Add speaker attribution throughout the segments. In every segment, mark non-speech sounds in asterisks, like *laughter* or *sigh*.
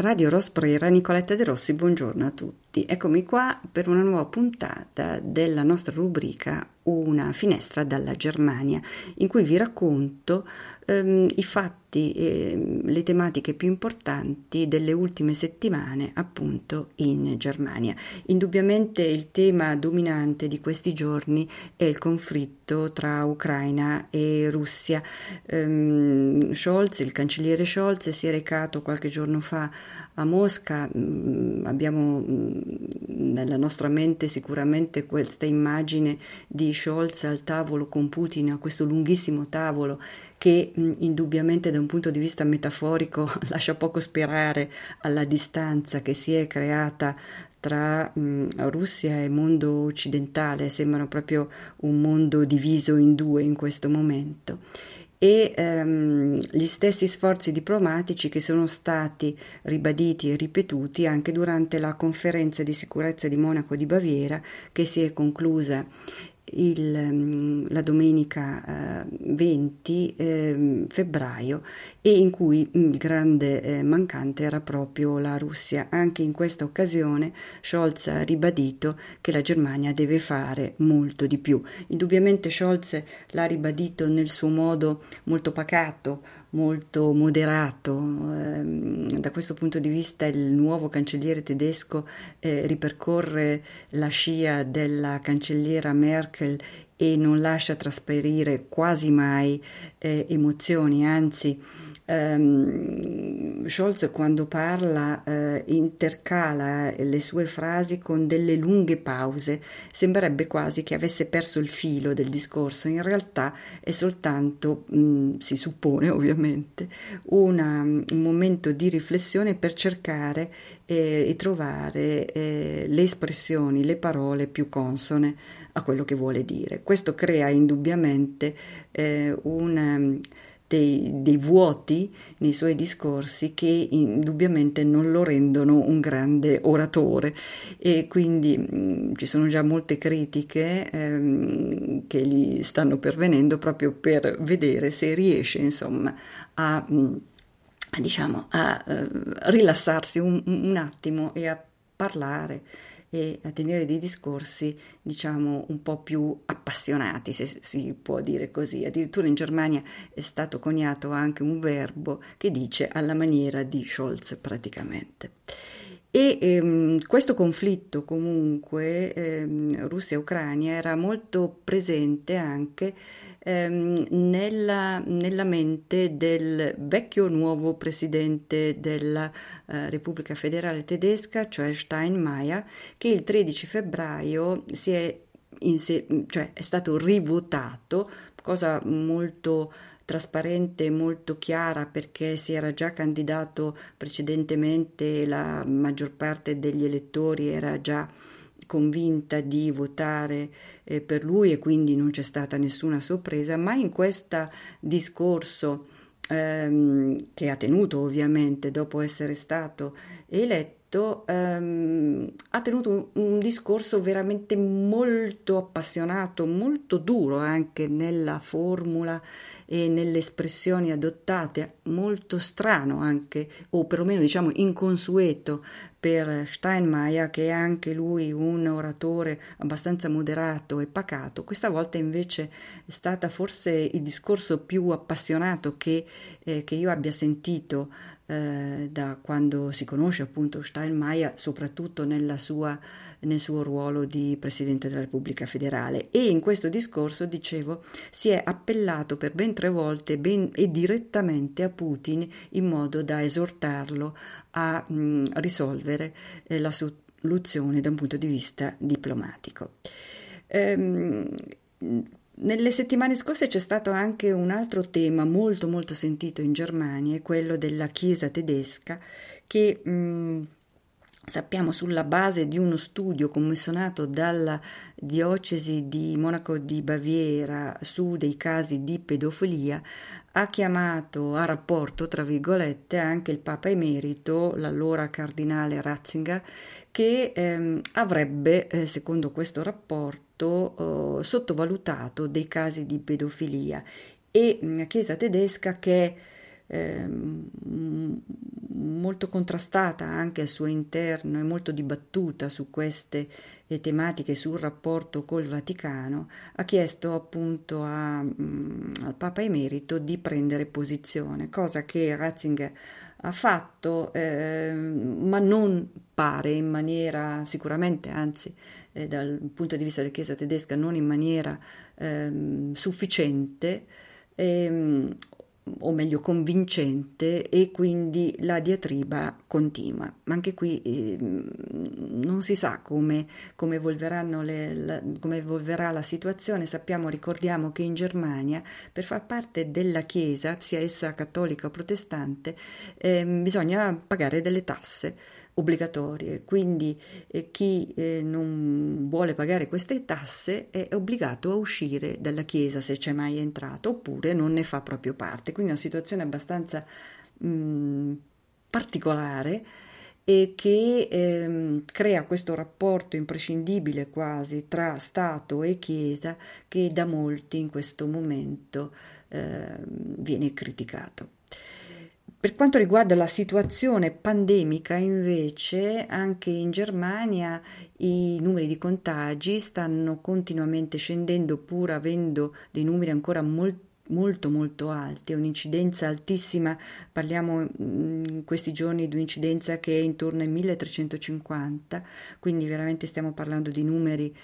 Speaker 1: Radio Rosprera, Nicoletta De Rossi, buongiorno a tutti. Eccomi qua per una nuova puntata della nostra rubrica Una finestra dalla Germania, in cui vi racconto ehm, i fatti e le tematiche più importanti delle ultime settimane appunto in Germania. Indubbiamente il tema dominante di questi giorni è il conflitto tra Ucraina e Russia. Ehm, Scholz, il cancelliere Scholz, si è recato qualche giorno fa a Mosca. Mm, abbiamo mm, nella nostra mente sicuramente questa immagine di Scholz al tavolo con Putin, a questo lunghissimo tavolo che mh, indubbiamente da un punto di vista metaforico *laughs* lascia poco sperare alla distanza che si è creata tra mh, Russia e mondo occidentale, sembrano proprio un mondo diviso in due in questo momento e ehm, gli stessi sforzi diplomatici che sono stati ribaditi e ripetuti anche durante la conferenza di sicurezza di Monaco di Baviera che si è conclusa il, mm, la domenica eh, 20 eh, febbraio e in cui il grande eh, mancante era proprio la Russia. Anche in questa occasione Scholz ha ribadito che la Germania deve fare molto di più. Indubbiamente Scholz l'ha ribadito nel suo modo molto pacato, molto moderato. Ehm, da questo punto di vista il nuovo cancelliere tedesco eh, ripercorre la scia della cancelliera Merkel e non lascia trasparire quasi mai eh, emozioni, anzi Um, Scholz quando parla uh, intercala le sue frasi con delle lunghe pause, sembrerebbe quasi che avesse perso il filo del discorso, in realtà è soltanto, um, si suppone *laughs* ovviamente, una, un momento di riflessione per cercare eh, e trovare eh, le espressioni, le parole più consone a quello che vuole dire. Questo crea indubbiamente eh, un dei, dei, vuoti nei suoi discorsi che indubbiamente non lo rendono un grande oratore. E quindi mh, mm, ci sono già molte critiche ehm, che gli stanno pervenendo proprio per vedere se riesce insomma a, mh, mm, diciamo, a uh, rilassarsi un, un attimo e a parlare e a tenere dei discorsi, diciamo, un po' più appassionati, se si può dire così. Addirittura in Germania è stato coniato anche un verbo che dice alla maniera di Scholz praticamente. E ehm, questo conflitto comunque ehm, Russia-Ucraina era molto presente anche ehm, nella, nella, mente del vecchio nuovo presidente della eh, Repubblica Federale Tedesca, cioè Steinmeier, che il 13 febbraio si è, se, cioè è stato rivotato, cosa molto trasparente, molto chiara perché si era già candidato precedentemente, la maggior parte degli elettori era già convinta di votare eh, per lui e quindi non c'è stata nessuna sorpresa, ma in questo discorso ehm, che ha tenuto ovviamente dopo essere stato eletto, ehm, ha tenuto un, un, discorso veramente molto appassionato, molto duro anche nella formula e nelle espressioni adottate, molto strano anche, o perlomeno diciamo inconsueto per Steinmeier, che è anche lui un oratore abbastanza moderato e pacato. Questa volta invece è stata forse il discorso più appassionato che, eh, che io abbia sentito eh, da quando si conosce appunto Steinmeier, soprattutto sua, nel suo ruolo di Presidente della Repubblica Federale. E in questo discorso, dicevo, si è appellato per ben tre volte ben, e direttamente a Putin in modo da esortarlo a mh, risolvere eh, la soluzione da un punto di vista diplomatico. Ehm, nelle settimane scorse c'è stato anche un altro tema molto molto sentito in Germania, quello della Chiesa tedesca che mh, sappiamo sulla base di uno studio commissionato dalla diocesi di Monaco di Baviera su dei casi di pedofilia ha chiamato a rapporto, tra virgolette, anche il Papa Emerito, l'allora cardinale Ratzinger, che ehm, avrebbe, eh, secondo questo rapporto, eh, sottovalutato dei casi di pedofilia. E la Chiesa tedesca che eh, molto contrastata anche al suo interno e molto dibattuta su queste eh, tematiche sul rapporto col Vaticano, ha chiesto appunto a, mh, mm, al Papa Emerito di prendere posizione, cosa che Ratzinger ha fatto, eh, ma non pare in maniera sicuramente, anzi eh, dal punto di vista della Chiesa tedesca, non in maniera eh, sufficiente. O meglio convincente e quindi la diatriba continua. Ma anche qui eh, non si sa come, come, le, la, come, evolverà la situazione. Sappiamo, ricordiamo che in Germania per far parte della Chiesa, sia essa cattolica o protestante, eh, bisogna pagare delle tasse obbligatorie, quindi eh, chi eh, non vuole pagare queste tasse è obbligato a uscire dalla Chiesa se c'è mai entrato oppure non ne fa proprio parte. Quindi è una situazione abbastanza mh, particolare e che ehm, crea questo rapporto imprescindibile quasi tra Stato e Chiesa che da molti in questo momento eh, viene criticato. Per quanto riguarda la situazione pandemica, invece, anche in Germania i numeri di contagi stanno continuamente scendendo, pur avendo dei numeri ancora molto molto molto alti, un'incidenza altissima, parliamo mm, in questi giorni di un'incidenza che è intorno ai 1350, quindi veramente stiamo parlando di numeri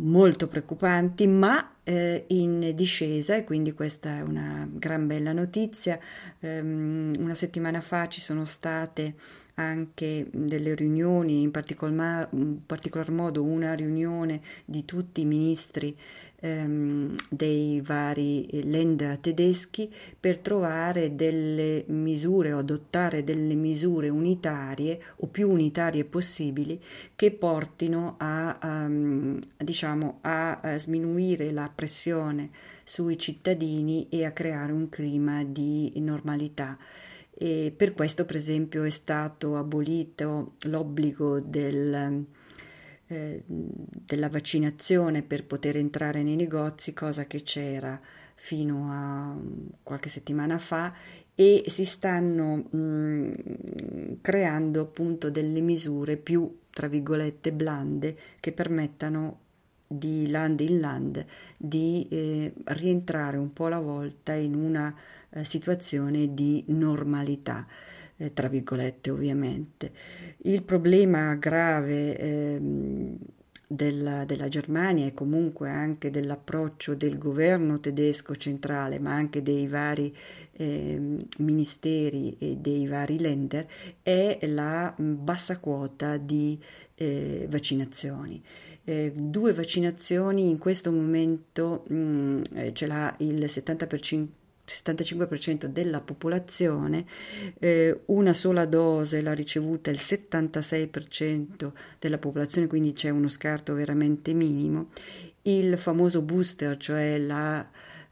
Speaker 1: molto preoccupanti, ma eh, in discesa e quindi questa è una gran bella notizia. Um, una settimana fa ci sono state anche delle riunioni, in particolar, in particolar modo una riunione di tutti i ministri ehm, dei vari Länder tedeschi per trovare delle misure o adottare delle misure unitarie o più unitarie possibili che portino a, um, diciamo, a, a sminuire la pressione sui cittadini e a creare un clima di normalità. E per questo, per esempio, è stato abolito l'obbligo del, eh, della vaccinazione per poter entrare nei negozi, cosa che c'era fino a qualche settimana fa e si stanno mh, mm, creando appunto delle misure più tra virgolette blande che permettano di land in land di eh, rientrare un po' alla volta in una eh, situazione di normalità eh, tra virgolette ovviamente. Il problema grave ehm, della, della, Germania e comunque anche dell'approccio del governo tedesco centrale, ma anche dei vari eh, ministeri e dei vari lender, è la bassa quota di eh, vaccinazioni. Eh, due vaccinazioni in questo momento mh, mm, eh, ce l'ha il 70% 75% della popolazione, eh, una sola dose l'ha ricevuta il 76% della popolazione, quindi c'è uno scarto veramente minimo. Il famoso booster, cioè la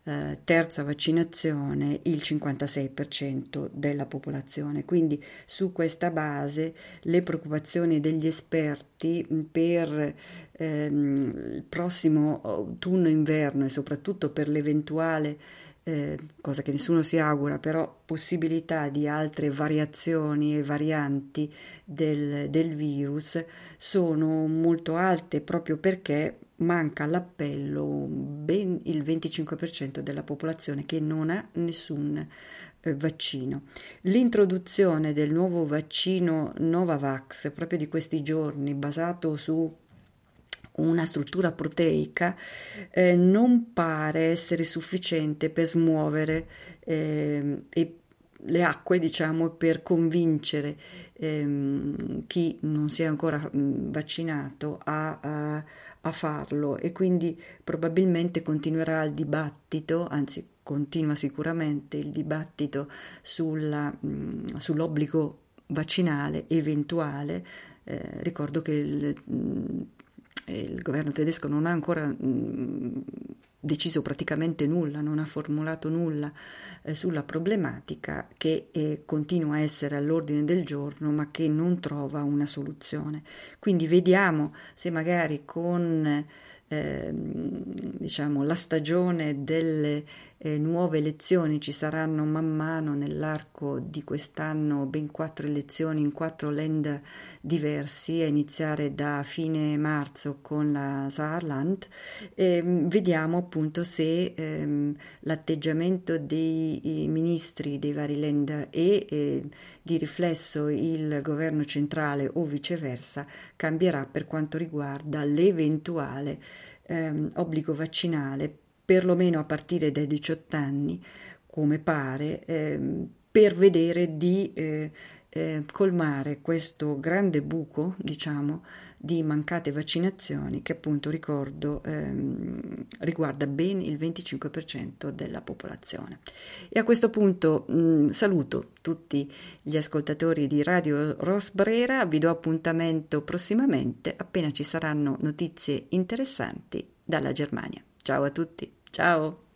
Speaker 1: eh, terza vaccinazione, il 56% della popolazione. Quindi su questa base le preoccupazioni degli esperti per ehm, il prossimo autunno-inverno e soprattutto per l'eventuale eh, cosa che nessuno si augura, però possibilità di altre variazioni e varianti del, del virus sono molto alte proprio perché manca all'appello ben il 25% della popolazione che non ha nessun eh, vaccino. L'introduzione del nuovo vaccino Novavax, proprio di questi giorni, basato su una struttura proteica eh, non pare essere sufficiente per smuovere eh, le acque, diciamo, per convincere ehm, chi non si è ancora mh, vaccinato a, a, a, farlo e quindi probabilmente continuerà il dibattito, anzi continua sicuramente il dibattito sulla, mh, sull'obbligo vaccinale eventuale. Eh, ricordo che il, mh, il governo tedesco non ha ancora mm, deciso praticamente nulla, non ha formulato nulla eh, sulla problematica che eh, continua a essere all'ordine del giorno ma che non trova una soluzione. Quindi vediamo se magari con eh, diciamo, la stagione delle eh, nuove elezioni, ci saranno man mano nell'arco di quest'anno ben quattro elezioni in quattro land diversi, a iniziare da fine marzo con la Saarland, eh, vediamo appunto se ehm, l'atteggiamento dei ministri dei vari land e eh, di riflesso il governo centrale o viceversa cambierà per quanto riguarda l'eventuale ehm, obbligo vaccinale perlomeno a partire dai 18 anni, come pare, ehm, per vedere di eh, eh, colmare questo grande buco, diciamo, di mancate vaccinazioni che appunto ricordo ehm, riguarda ben il 25% della popolazione. E a questo punto mh, saluto tutti gli ascoltatori di Radio Rosbrera, vi do appuntamento prossimamente appena ci saranno notizie interessanti dalla Germania. Ciao a tutti! Ciao!